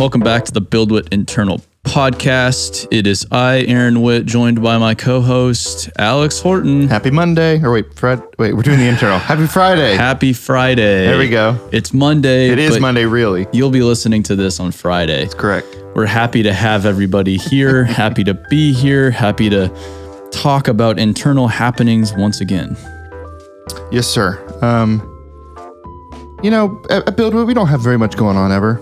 Welcome back to the BuildWitt Internal Podcast. It is I, Aaron Witt, joined by my co-host Alex Horton. Happy Monday. Or wait, Fred. Wait, we're doing the internal. Happy Friday. Happy Friday. There we go. It's Monday. It is Monday, really. You'll be listening to this on Friday. Correct. We're happy to have everybody here, happy to be here, happy to talk about internal happenings once again. Yes, sir. Um, you know, at, at Build, we don't have very much going on ever.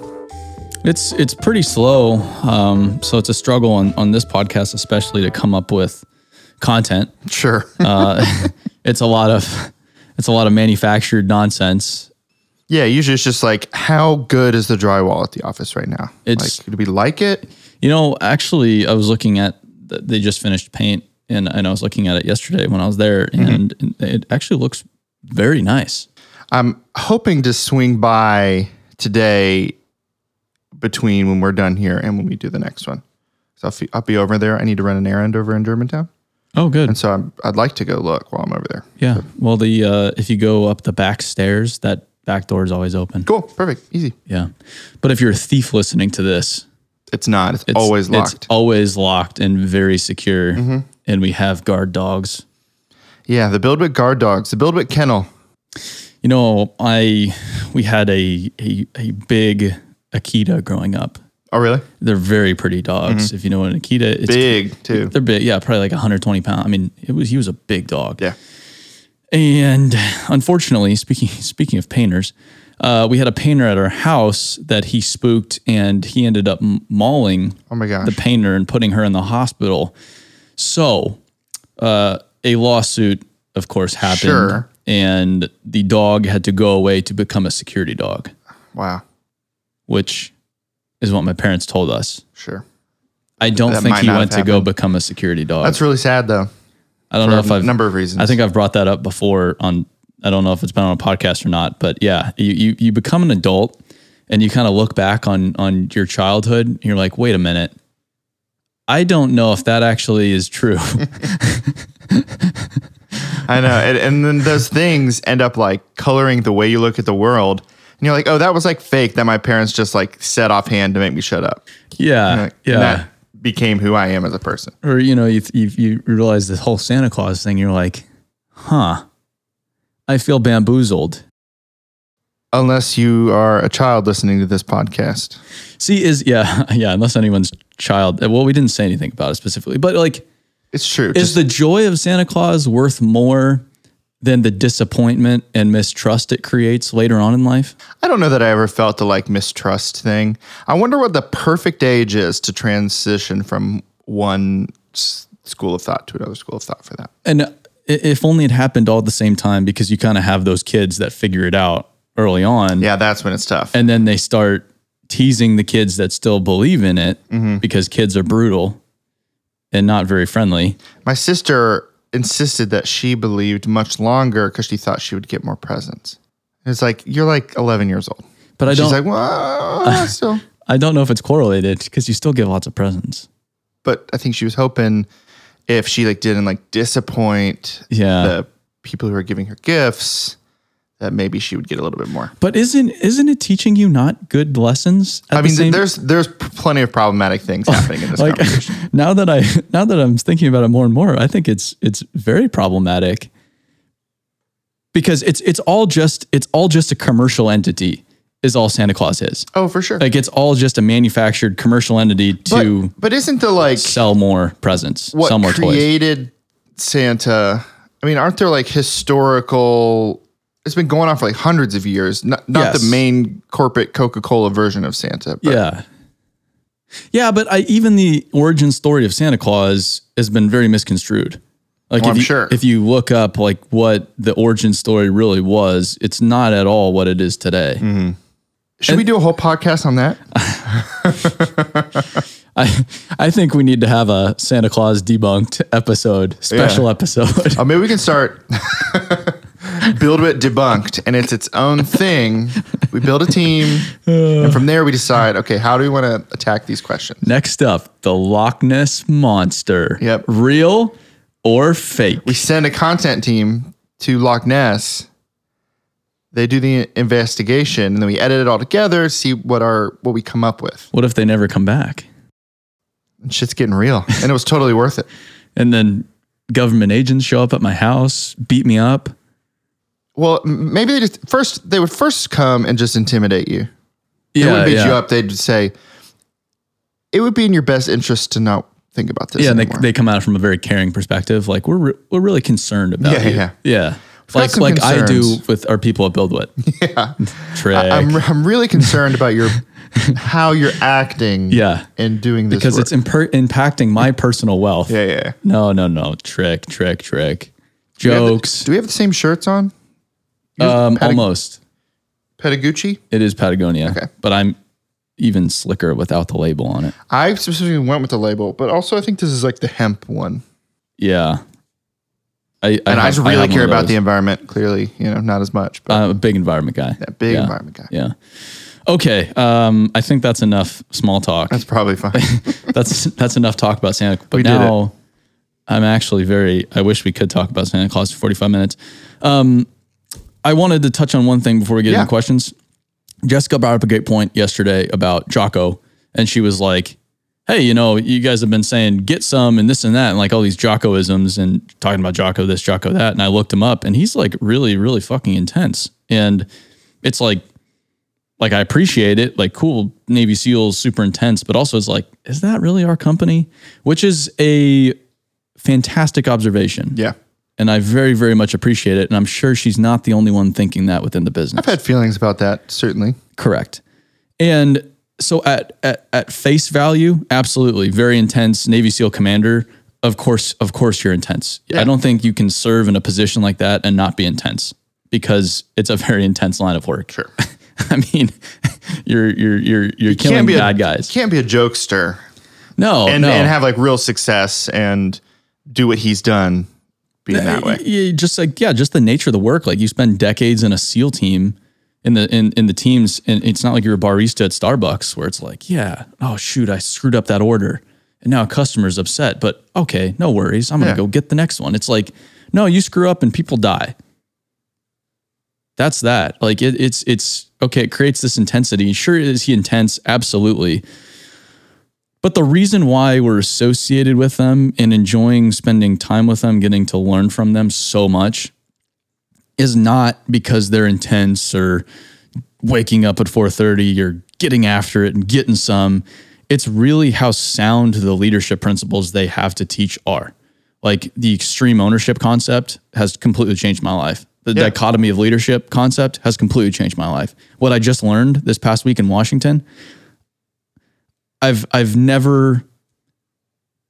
It's it's pretty slow, um, so it's a struggle on on this podcast, especially to come up with content. Sure. Uh, it's a lot of it's a lot of manufactured nonsense. yeah, usually it's just like, how good is the drywall at the office right now? It's- like, do we like it? You know, actually, I was looking at they just finished paint, and, and I was looking at it yesterday when I was there, and it actually looks very nice. I'm hoping to swing by today between when we're done here and when we do the next one. So I'll, fe- I'll be over there. I need to run an errand over in Germantown. Oh, good. And so I'm, I'd like to go look while I'm over there. Yeah. Well, the uh, if you go up the back stairs, that back door is always open. Cool. Perfect. Easy. Yeah. But if you're a thief listening to this, It's not. It's, it's always locked. It's always locked and very secure. Mm-hmm. And we have guard dogs. Yeah, the BuildWitt guard dogs, the BuildWitt kennel. You know, I we had a a, a big Akita growing up. Oh, really? They're very pretty dogs. If you know what an Akita is, Mm-hmm. Big too. They're big. Yeah, probably like 120 pounds. I mean, it was he was a big dog. Yeah. And unfortunately, speaking speaking of painters, uh, we had a painter at our house that he spooked, and he ended up mauling Oh my gosh. the painter and putting her in the hospital. So, uh, a lawsuit, of course, happened, Sure. and the dog had to go away to become a security dog, wow. Which is what my parents told us. Sure. I don't That think might he not went have to go happened. become a security dog. That's really sad though. I don't For know if a I've number of reasons. I think I've brought that up before on I don't know if it's been on a podcast or not, but yeah, you you, you become an adult and you kind of look back on on your childhood and you're like, wait a minute. I don't know if that actually is true. I know. And, and then those things end up like coloring the way you look at the world. And you're like, oh, that was like fake that my parents just like said offhand to make me shut up. yeah. And, like, yeah. that became who I am as a person. or you know, you, you you realize this whole Santa Claus thing, you're like, huh. I feel bamboozled. Unless you are a child listening to this podcast. See, is yeah, yeah, unless anyone's child. Uh, well, we didn't say anything about it specifically, but like It's true. Is Just, the joy of Santa Claus worth more than the disappointment and mistrust it creates later on in life? I don't know that I ever felt the like mistrust thing. I wonder what the perfect age is to transition from one school of thought to another school of thought for that. And if only it happened all at the same time because you kind of have those kids that figure it out early on. Yeah, that's when it's tough. And then they start teasing the kids that still believe in it Mm-hmm. because kids are brutal and not very friendly. My sister insisted that she believed much longer because she thought she would get more presents. It's like you're like 11 years old. But I don't She's like, well, still. I don't know if it's correlated because you still get lots of presents. But I think she was hoping if she like didn't like disappoint Yeah. the people who are giving her gifts, that maybe she would get a little bit more. But isn't isn't it teaching you not good lessons? I the mean, same there's there's plenty of problematic things happening in this like conversation. now that I now that I'm thinking about it more and more, I think it's it's very problematic because it's it's all just it's all just a commercial entity is all Santa Claus is. Oh, for sure. Like it's all just a manufactured commercial entity but, to but isn't the like sell more presents, what sell more toys. created Santa? I mean, aren't there like historical? It's been going on for like hundreds of years. Not, not Yes. the main corporate Coca Cola version of Santa. But Yeah. Yeah, but I even the origin story of Santa Claus has been very misconstrued. Like Oh, if I'm you, sure. if you look up like what the origin story really was, it's not at all what it is today. Mm-hmm. Should we do a whole podcast on that? I I think we need to have a Santa Claus debunked episode, special Yeah. episode. Oh, maybe we can start BuildWitt debunked, and it's its own thing. We build a team, and from there we decide. Okay, how do we want to attack these questions? Next up, the Loch Ness monster. Yep. Real or fake? We send a content team to Loch Ness They do the investigation, and then we edit it all together, see what our what we come up with. What if they never come back? And shit's getting real, and it was totally worth it. And then government agents show up at my house, beat me up. Well, maybe they just first they would first come and just intimidate you. They Yeah, wouldn't beat yeah. you up. They'd say, "It would be in your best interest to not think about this." Yeah, and they, they come it from a very caring perspective. Like we're re- we're really concerned about Yeah, you. yeah. yeah. Like like I do with our people at BuildWitt. yeah. Trick. I'm I'm really concerned about your how you're acting. Yeah. and doing this because work. it's imper- impacting my personal wealth. yeah, yeah. No, no, no. Trick, trick, trick. Do we have the- Jokes. do we have the same shirts on? Um, Patag- almost. Patagucci. It is Patagonia. Okay. But I'm even slicker without the label on it. I specifically went with the label, but also I think this is like the hemp one. Yeah. I, And I, just really have one care about the environment. Clearly, you know, not as much, but I'm a big environment guy. yeah, big yeah. environment guy. Yeah. Okay. Um, I think that's enough small talk. That's probably fine. that's that's enough talk about Santa. But We did now I'm actually very. I wish we could talk about Santa Claus for 45 minutes. Um, I wanted to touch on one thing before we get Yeah. into questions. Jessica brought up a great point yesterday about Jocko, and she was like, "Hey, you know, you guys have been saying get some and this and that, and like all these Jockoisms and talking about Jocko this, Jocko that." And I looked him up, and he's like really, really fucking intense. And it's like like I appreciate it, like cool Navy SEALs, super intense, but also it's like, is that really our company? Which is a fantastic observation. yeah. And I very, very much appreciate it. And I'm sure she's not the only one thinking that within the business. I've had feelings about that, certainly. Correct. And so at, at at face value, absolutely, very intense Navy SEAL commander. Of course, of course, you're intense. I don't think you can serve in a position like that and not be intense because it's a very intense line of work. Sure. I mean, you're you're you're you're killing be bad a, guys. Can't be a jokester No, and, no. and have like real success and do what he's done being that way. Y- y- just like yeah, just the nature of the work. Like you spend decades in a SEAL team, in the in in the teams, and it's not like you're a barista at Starbucks where it's like, yeah, oh shoot, I screwed up that order, and now a customer's upset. But okay, no worries, I'm gonna Yeah. go get the next one. It's like, no, you screw up and people die. That's that. Like it, it's it's okay. It creates this intensity. Sure, is he intense? Absolutely. But the reason why we're associated with them and enjoying spending time with them, getting to learn from them so much, is not because they're intense or waking up at 4:30 or getting after it and getting some. It's really how sound the leadership principles they have to teach are. Like the extreme ownership concept has completely changed my life. The Yeah. dichotomy of leadership concept has completely changed my life. What I just learned this past week in Washington, I've I've never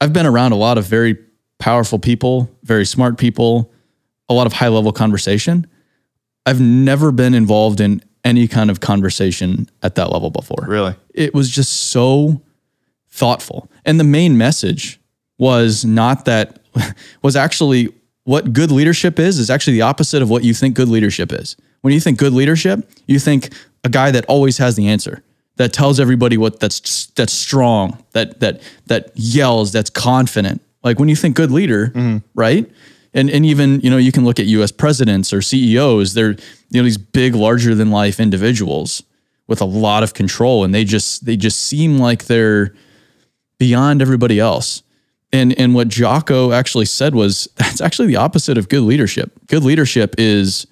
I've been around a lot of very powerful people, very smart people, a lot of high level conversation. I've never been involved in any kind of conversation at that level before. Really? It was just so thoughtful. And the main message was not that was actually what good leadership is is actually the opposite of what you think good leadership is. When you think good leadership, you think a guy that always has the answer, that tells everybody what that's that's strong, that that that yells, that's confident. Like when you think good leader, mm-hmm. right? And and even, you know, you can look at US presidents or CEOs, they're you know these big larger than life individuals with a lot of control and they just they just seem like they're beyond everybody else. And and what Jocko actually said was that's actually the opposite of good leadership. Good leadership is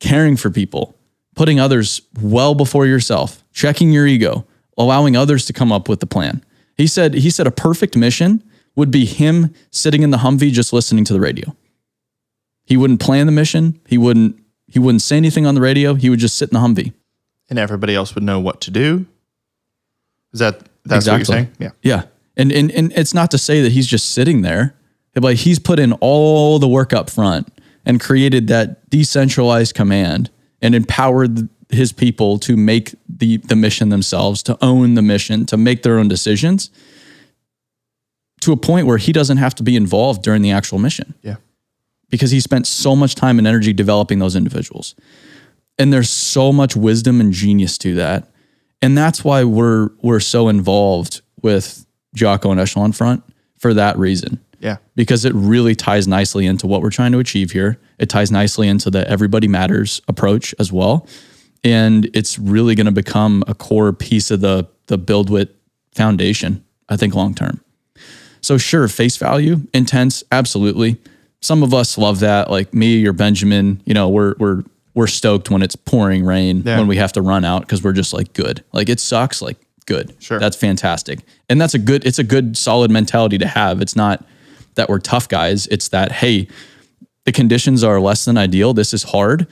caring for people, putting others well before yourself, checking your ego, allowing others to come up with the plan. He said he said a perfect mission would be him sitting in the Humvee just listening to the radio. He wouldn't plan the mission, he wouldn't he wouldn't say anything on the radio, he would just sit in the Humvee. And everybody else would know what to do. Is that that's what you're saying? Yeah. Yeah. And, and and it's not to say that he's just sitting there. Like he's put in all the work up front and created that decentralized command and empowered his people to make the the mission themselves, to own the mission, to make their own decisions to a point where he doesn't have to be involved during the actual mission Yeah. because he spent so much time and energy developing those individuals. And there's so much wisdom and genius to that. And that's why we're we're so involved with Jocko and Echelon Front for that reason. Yeah. because it really ties nicely into what we're trying to achieve here. It ties nicely into the everybody matters approach as well. And it's really going to become a core piece of the the BuildWitt foundation, I think long term. So sure, face value, intense, absolutely. Some of us love that, like me or Benjamin, you know, we're we're we're stoked when it's pouring rain Yeah. when we have to run out because we're just like good. Like it sucks, like good. Sure. That's fantastic. And that's a good it's a good solid mentality to have. It's not that we're tough guys. It's that hey, the conditions are less than ideal. This is hard.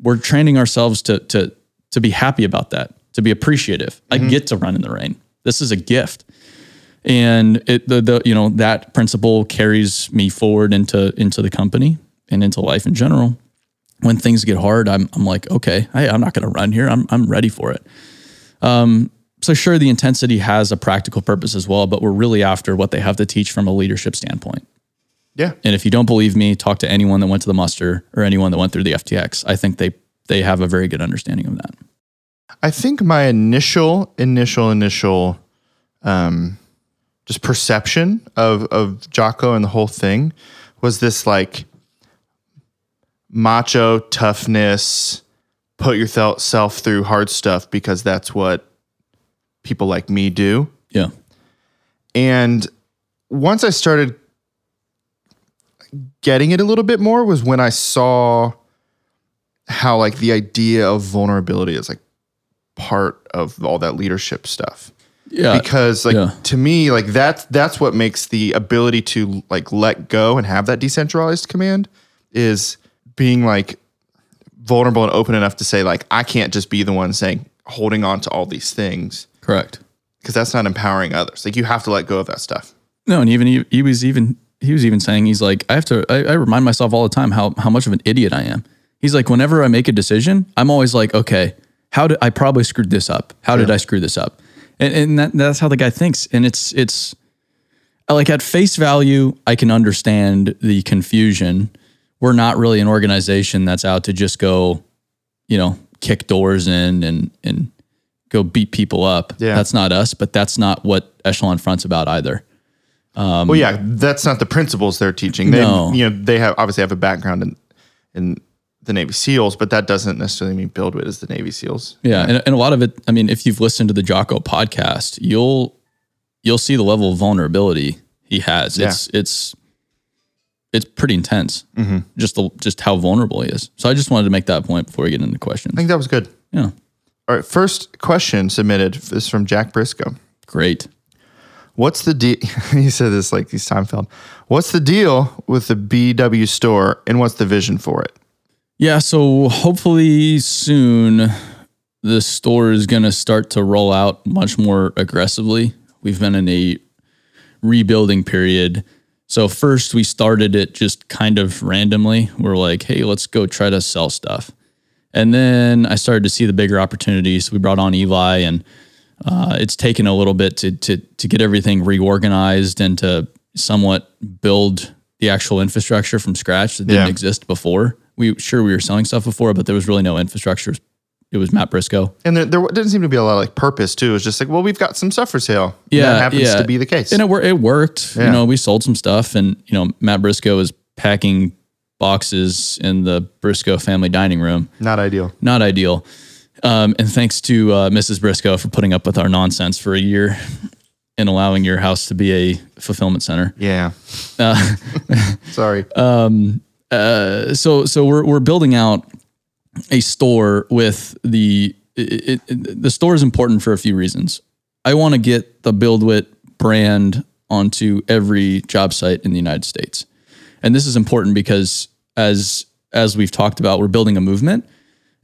We're training ourselves to to to be happy about that, to be appreciative. I get to run in the rain. This is a gift. And it the, the you know that principle carries me forward into into the company and into life in general. When things get hard, I'm I'm like, okay, hey, I'm not going to run here. I'm I'm ready for it. Um, so sure, the intensity has a practical purpose as well, but we're really after what they have to teach from a leadership standpoint. Yeah. And if you don't believe me, talk to anyone that went to the muster or anyone that went through the FTX. I think they they have a very good understanding of that. I think my initial, initial, initial, um, just perception of of Jocko and the whole thing was this like macho toughness, put yourself through hard stuff because that's what people like me do. Yeah. And once I started getting it a little bit more was when I saw how like the idea of vulnerability is like part of all that leadership stuff. Yeah. Because like yeah. to me, like that's that's what makes the ability to like let go and have that decentralized command is being like vulnerable and open enough to say like I can't just be the one saying holding on to all these things Correct. because that's not empowering others. Like you have to let go of that stuff. No, and even he, he was even he was even saying he's like I have to I, I remind myself all the time how how much of an idiot I am. He's like whenever I make a decision, I'm always like, okay, how did I probably screwed this up? How did I screw this up? And, and that, that's how the guy thinks. And it's it's like at face value, I can understand the confusion. We're not really an organization that's out to just go, you know, kick doors in and and go beat people up. Yeah. That's not us, but that's not what Echelon Front's about either. Um, well, yeah, that's not the principles they're teaching. They, No. you know, they have obviously have a background in in the Navy SEALs, but that doesn't necessarily mean BuildWitt is the Navy SEAls. Yeah, and, and a lot of it. I mean, if you've listened to the Jocko podcast, you'll you'll see the level of vulnerability he has. It's it's it's pretty intense. Mm-hmm. Just the just how vulnerable he is. So I just wanted to make that point before we get into questions. I think that was good. Yeah, All right, first question submitted is from Jack Briscoe. great. What's the deal? he said this like he's Seinfeld. What's the deal with the BW store, and what's the vision for it? Yeah, so hopefully soon the store is going to start to roll out much more aggressively. We've been in a rebuilding period. So first we started it just kind of randomly. We're like, "Hey, let's go try to sell stuff." And then I started to see the bigger opportunities. We brought on Eli and uh, it's taken a little bit to to to get everything reorganized and to somewhat build the actual infrastructure from scratch that didn't Yeah. exist before. We sure we were selling stuff before, but there was really no infrastructure. It was Matt Briscoe. And there, there didn't seem to be a lot of like purpose too. It was just like, well, we've got some stuff for sale. Yeah, that happens yeah. to be the case. And it, it worked. Yeah. You know, we sold some stuff, and you know, Matt Briscoe was packing boxes in the Briscoe family dining room. Not ideal. Not ideal. Um, and thanks to uh, Mrs. Briscoe for putting up with our nonsense for a year and allowing your house to be a fulfillment center. Yeah. Uh, Sorry. uh, so so we're we're building out a store with the it, it, the store is important for a few reasons. I want to get the BuildWitt brand onto every job site in the United States, and this is important because as as we've talked about, we're building a movement,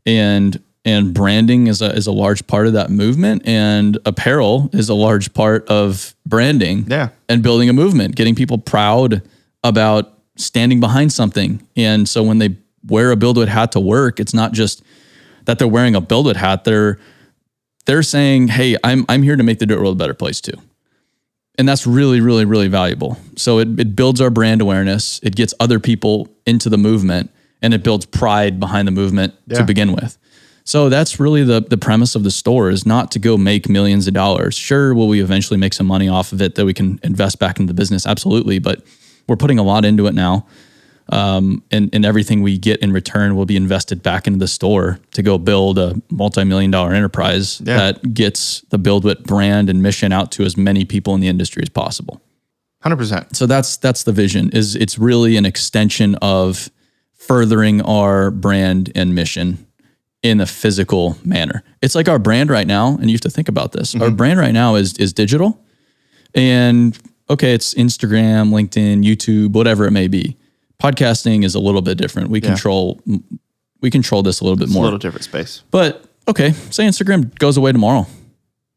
and and branding is a is a large part of that movement, and apparel is a large part of branding Yeah. and building a movement, getting people proud about standing behind something. And so when they wear a BuildWitt hat to work, it's not just that they're wearing a BuildWitt hat. They're they're saying, "Hey, I'm I'm here to make the dirt world a better place too." And that's really, really, really valuable. So it, it builds our brand awareness. It gets other people into the movement and it builds pride behind the movement Yeah. to begin with. So that's really the the premise of the store is not to go make millions of dollars. Sure, will we eventually make some money off of it that we can invest back into the business? Absolutely. But we're putting a lot into it now. Um, and, and everything we get in return will be invested back into the store to go build a multi-million dollar enterprise Yeah. that gets the BuildWitt brand and mission out to as many people in the industry as possible. 100%. So that's that's the vision. Is it's really an extension of furthering our brand and mission in a physical manner. It's like our brand right now, and you have to think about this. Our brand right now is is digital, and okay, it's Instagram, LinkedIn, YouTube, whatever it may be. Podcasting is a little bit different. We control we control this a little bit more. A little different space. But okay, say Instagram goes away tomorrow,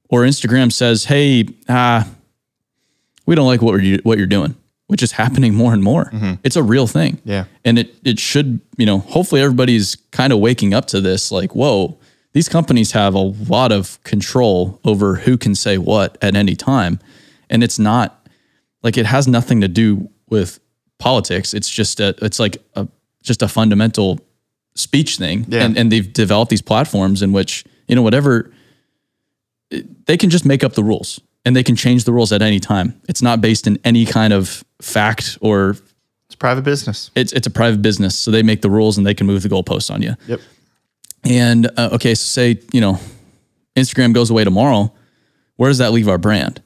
or Instagram says, "Hey, ah, we don't like what we're what you're doing," which is happening more and more. It's a real thing. Yeah. and it it should you know hopefully everybody's kind of waking up to this. Like, whoa, these companies have a lot of control over who can say what at any time, and it's not like it has nothing to do with politics. It's just a it's like a just a fundamental speech thing. Yeah. And and they've developed these platforms in which, you know, whatever they can just make up the rules and they can change the rules at any time. It's not based in any kind of fact or It's private business. it's it's a private business. So they make the rules and they can move the goalposts on you. Yep. And uh, okay, so say, you know, Instagram goes away tomorrow. Where does that leave our brand?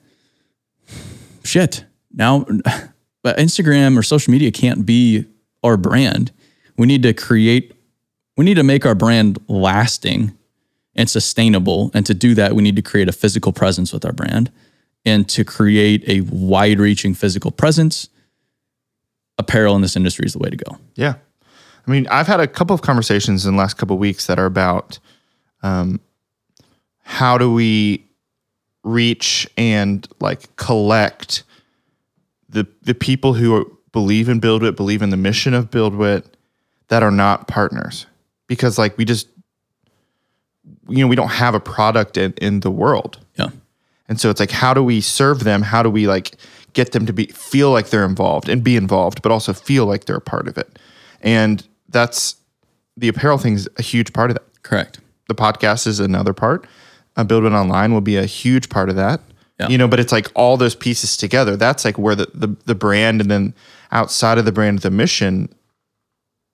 Shit. Now, but Instagram or social media can't be our brand. We need to create, we need to make our brand lasting and sustainable. And to do that, we need to create a physical presence with our brand. And to create a wide reaching physical presence, apparel in this industry is the way to go. Yeah. I mean, I've had a couple of conversations in the last couple of weeks that are about um, how do we reach and like collect the the people who are, believe in BuildWitt, believe in the mission of BuildWitt that are not partners because like we just you know we don't have a product in, in the world Yeah. and so it's like, how do we serve them? How do we like get them to be feel like they're involved and be involved, but also feel like they're a part of it? And that's the apparel thing is a huge part of that. Correct. The podcast is another part. Uh, BuildWitt Online will be a huge part of that. Yeah. You know, but it's like all those pieces together. That's like where the, the the brand and then outside of the brand, the mission,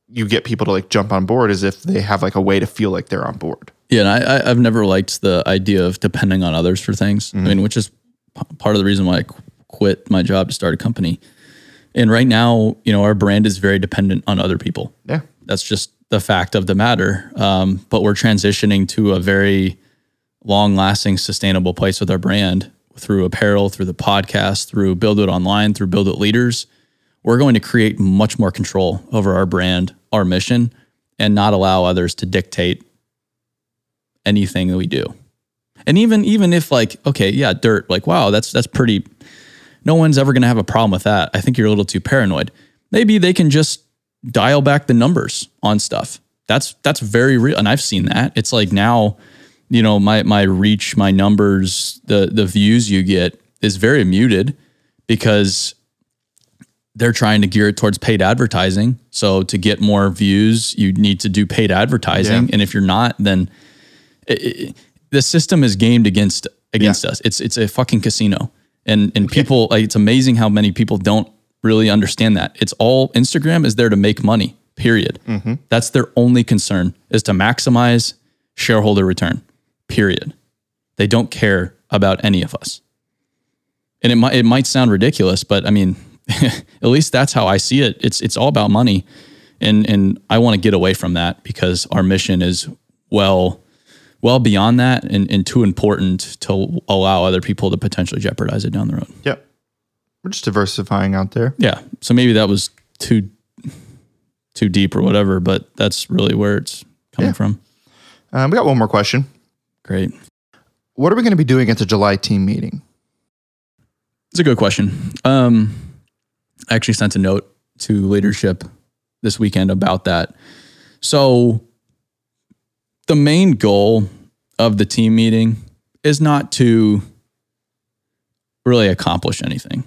you get people to like jump on board as if they have like a way to feel like they're on board. Yeah, and I, I, I've never liked the idea of depending on others for things. I mean, which is p- part of the reason why I qu- quit my job to start a company. And right now, you know, our brand is very dependent on other people. Yeah. That's just the fact of the matter. Um, but we're transitioning to a very long-lasting, sustainable place with our brand through apparel, through the podcast, through BuildWitt Online, through BuildWitt Leaders. We're going to create much more control over our brand, our mission, and not allow others to dictate anything that we do. And even even if like, okay, yeah, dirt, like, wow, that's that's pretty no one's ever gonna have a problem with that. I think you're a little too paranoid. Maybe they can just dial back the numbers on stuff. That's that's very real. And I've seen that. It's like now, you know, my my reach, my numbers, the the views you get is very muted because they're trying to gear it towards paid advertising. So to get more views, you need to do paid advertising. Yeah. And if you're not, then it, it- the system is gamed against against us. It's it's a fucking casino. And and people like it's amazing how many people don't really understand that. It's all Instagram is there to make money. Period. Mm-hmm. That's their only concern is to maximize shareholder return. Period. They don't care about any of us and it might it might sound ridiculous, but I mean, at least that's how I see it. It's it's all about money, and and I want to get away from that because our mission is well well beyond that and, and too important to allow other people to potentially jeopardize it down the road. Yep. We're just diversifying out there. Yeah, so maybe that was too too deep or whatever, but that's really where it's coming Yeah. from. Um, we got one more question. Great. What are we going to be doing at the July team meeting? It's a good question. Um, I actually sent a note to leadership this weekend about that. So, the main goal of the team meeting is not to really accomplish anything.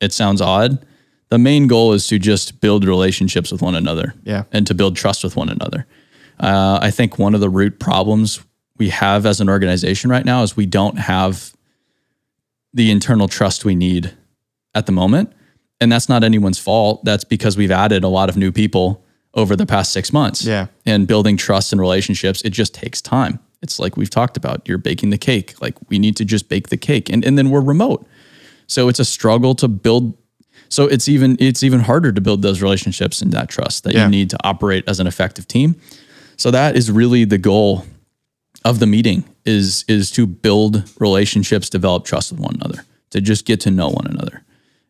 It sounds odd. The main goal is to just build relationships with one another Yeah. and to build trust with one another. Uh, I think one of the root problems we have as an organization right now is we don't have the internal trust we need at the moment. And that's not anyone's fault. That's because we've added a lot of new people over the past six months. Yeah. And building trust and relationships, it just takes time. It's like we've talked about. You're baking the cake. Like we need to just bake the cake. And and then we're remote. So it's a struggle to build so it's even it's even harder to build those relationships and that trust that Yeah. you need to operate as an effective team. So that is really the goal of the meeting is is to build relationships, develop trust with one another, to just get to know one another.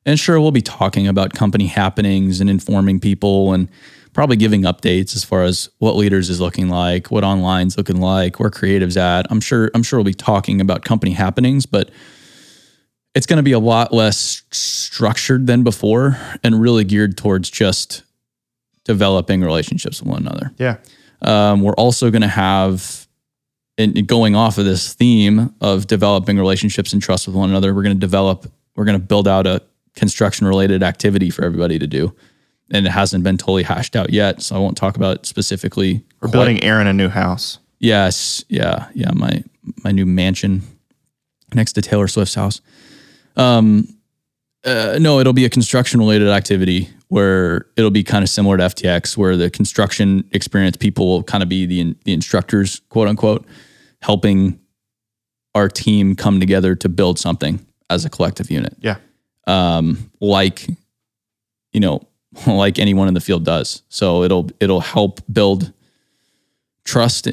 And sure, we'll be talking about company happenings and informing people and probably giving updates as far as what leaders is looking like, what online's looking like, where creatives at. I'm sure I'm sure we'll be talking about company happenings, but it's going to be a lot less structured than before and really geared towards just developing relationships with one another. Yeah. Um, we're also going to have, and going off of this theme of developing relationships and trust with one another, we're going to develop, we're going to build out a construction related activity for everybody to do. And it hasn't been totally hashed out yet. So I won't talk about it specifically. We're building Aaron a new house. Yes. Yeah. Yeah. My, my new mansion next to Taylor Swift's house. Um, uh, no, it'll be a construction related activity where it'll be kind of similar to FTX, where the construction experience people will kind of be the, the instructors, quote unquote, helping our team come together to build something as a collective unit. Yeah. Um, like, you know, like anyone in the field does. So it'll, it'll help build trust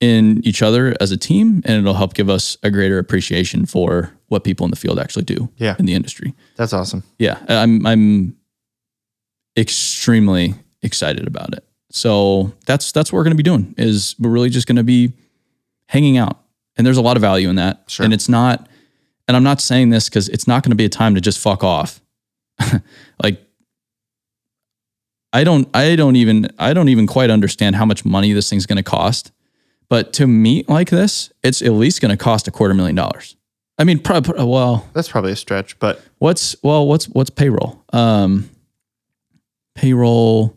in each other as a team and it'll help give us a greater appreciation for what people in the field actually do Yeah. in the industry. That's awesome. Yeah, I'm I'm extremely excited about it. So that's that's what we're going to be doing is we're really just going to be hanging out. And there's a lot of value in that. Sure. And it's not and I'm not saying this cuz it's not going to be a time to just fuck off. like I don't I don't even I don't even quite understand how much money this thing's going to cost. But to meet like this, it's at least going to cost a quarter million dollars. I mean, probably well, That's probably a stretch, but What's well, what's what's payroll? Um payroll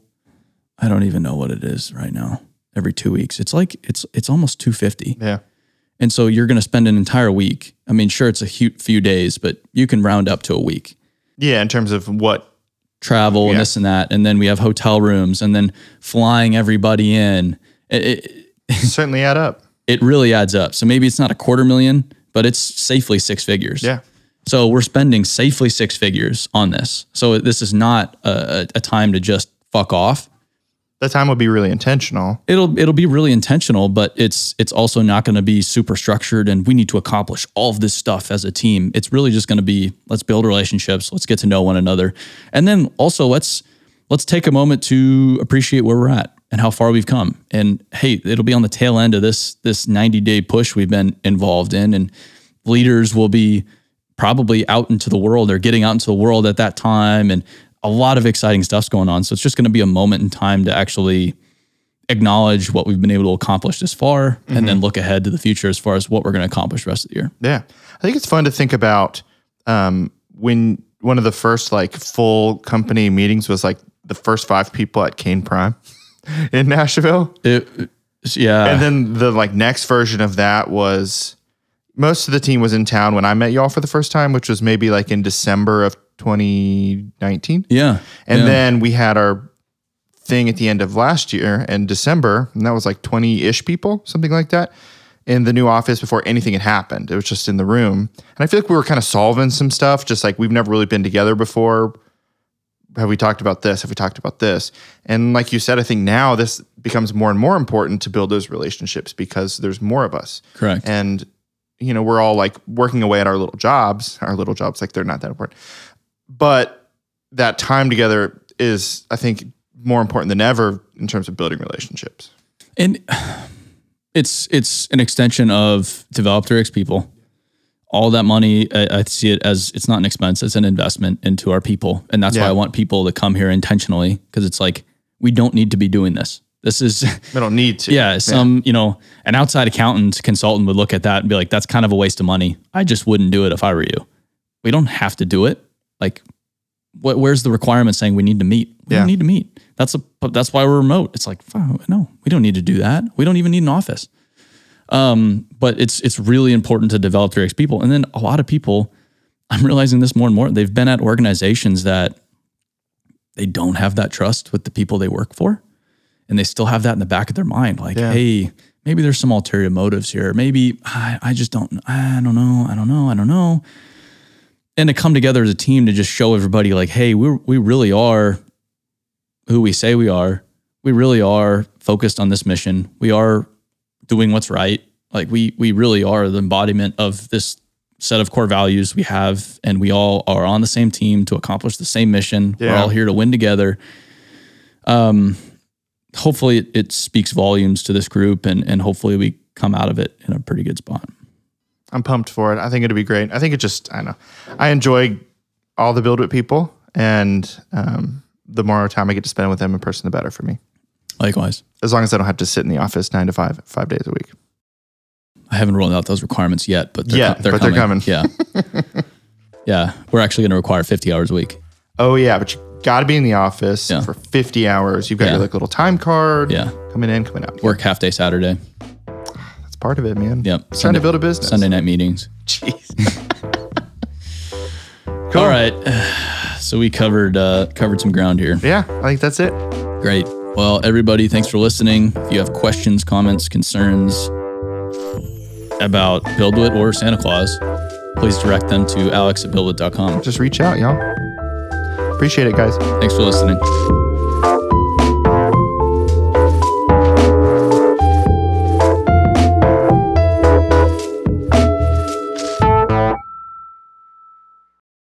I don't even know what it is right now. Every 2 weeks. It's like it's it's almost 250. yeah. And so you're going to spend an entire week. I mean, sure it's a hu- few days, but you can round up to a week. Yeah. In terms of what, Travel Yeah. and this and that and then we have hotel rooms and then flying everybody in. It, it, certainly add up. it really adds up. So maybe it's not a quarter million, but it's safely six figures. Yeah. So we're spending safely six figures on this. So this is not a, a time to just fuck off. That time will be really intentional. It'll it'll be really intentional, but it's it's also not going to be super structured. And we need to accomplish all of this stuff as a team. It's really just going to be let's build relationships, let's get to know one another, and then also let's let's take a moment to appreciate where we're at and how far we've come. And hey, it'll be on the tail end of this this ninety day push we've been involved in, and leaders will be probably out into the world or getting out into the world at that time. And a lot of exciting stuff's going on. So it's just going to be a moment in time to actually acknowledge what we've been able to accomplish this far and then look ahead to the future as far as what we're going to accomplish the rest of the year. Yeah. I think it's fun to think about um, when one of the first like full company meetings was like the first five people at Kayne Prime in Nashville. it, yeah And then the like next version of that was most of the team was in town when I met y'all for the first time, which was maybe like in December of 2019. yeah And yeah. then we had our thing at the end of last year in December, and that was like 20 ish people, something like that, in the new office before anything had happened. It was just in the room. And I feel like we were kind of solving some stuff, just like we've never really been together before. Have we talked about this? Have we talked about this? And like you said, I think now this becomes more and more important to build those relationships because there's more of us. correct And, you know, we're all like working away at our little jobs, our little jobs, like they're not that important. But that time together is, I think, more important than ever in terms of building relationships. and it's it's an extension of developed X people. All that money, I, I see it as it's not an expense; it's an investment into our people, and that's why I want people to come here intentionally because it's like we don't need to be doing this. This is We don't need to. yeah, some you know an outside accountant consultant would look at that and be like, "That's kind of a waste of money. I just wouldn't do it if I were you." We don't have to do it. Like, what? Where's the requirement saying we need to meet? We Yeah. don't need to meet. That's a. That's why we're remote. It's like, no, we don't need to do that. We don't even need an office. Um, but it's it's really important to develop your ex people, and then a lot of people I'm realizing this more and more. They've been at organizations that they don't have that trust with the people they work for. And they still have that in the back of their mind. Like, Yeah. hey, maybe there's some ulterior motives here. Maybe I, I just don't, I don't know. I don't know. I don't know. And to come together as a team to just show everybody, like, hey, we we really are who we say we are. We really are focused on this mission. We are doing what's right. Like we we really are the embodiment of this set of core values we have, and we all are on the same team to accomplish the same mission. We're all here to win together. Um, hopefully, it, it speaks volumes to this group, and and hopefully, we come out of it in a pretty good spot. I'm pumped for it. I think it'll be great. I think it just, I don't know. I enjoy all the BuildWitt people, and um, the more time I get to spend with them in person, the better for me. Likewise, As long as I don't have to sit in the office nine to five, five days a week. I haven't rolled out those requirements yet, but they're, Yeah, co- they're but they're coming. Yeah, yeah, we're actually going to require 50 hours a week. Oh yeah, but you got to be in the office Yeah. for 50 hours. You've got Yeah. your like little time card. Yeah. coming in, coming out. Work half day Saturday. That's part of it, man. Yep. trying to build a business. Sunday night meetings. Jeez. All right. So we covered uh, covered some ground here. Yeah, I think that's it. Great. Well, everybody, thanks for listening. If you have questions, comments, concerns about BuildWitt or Santa Claus, please direct them to alex at buildwitt.com. Just reach out, y'all. Appreciate it, guys. Thanks for listening.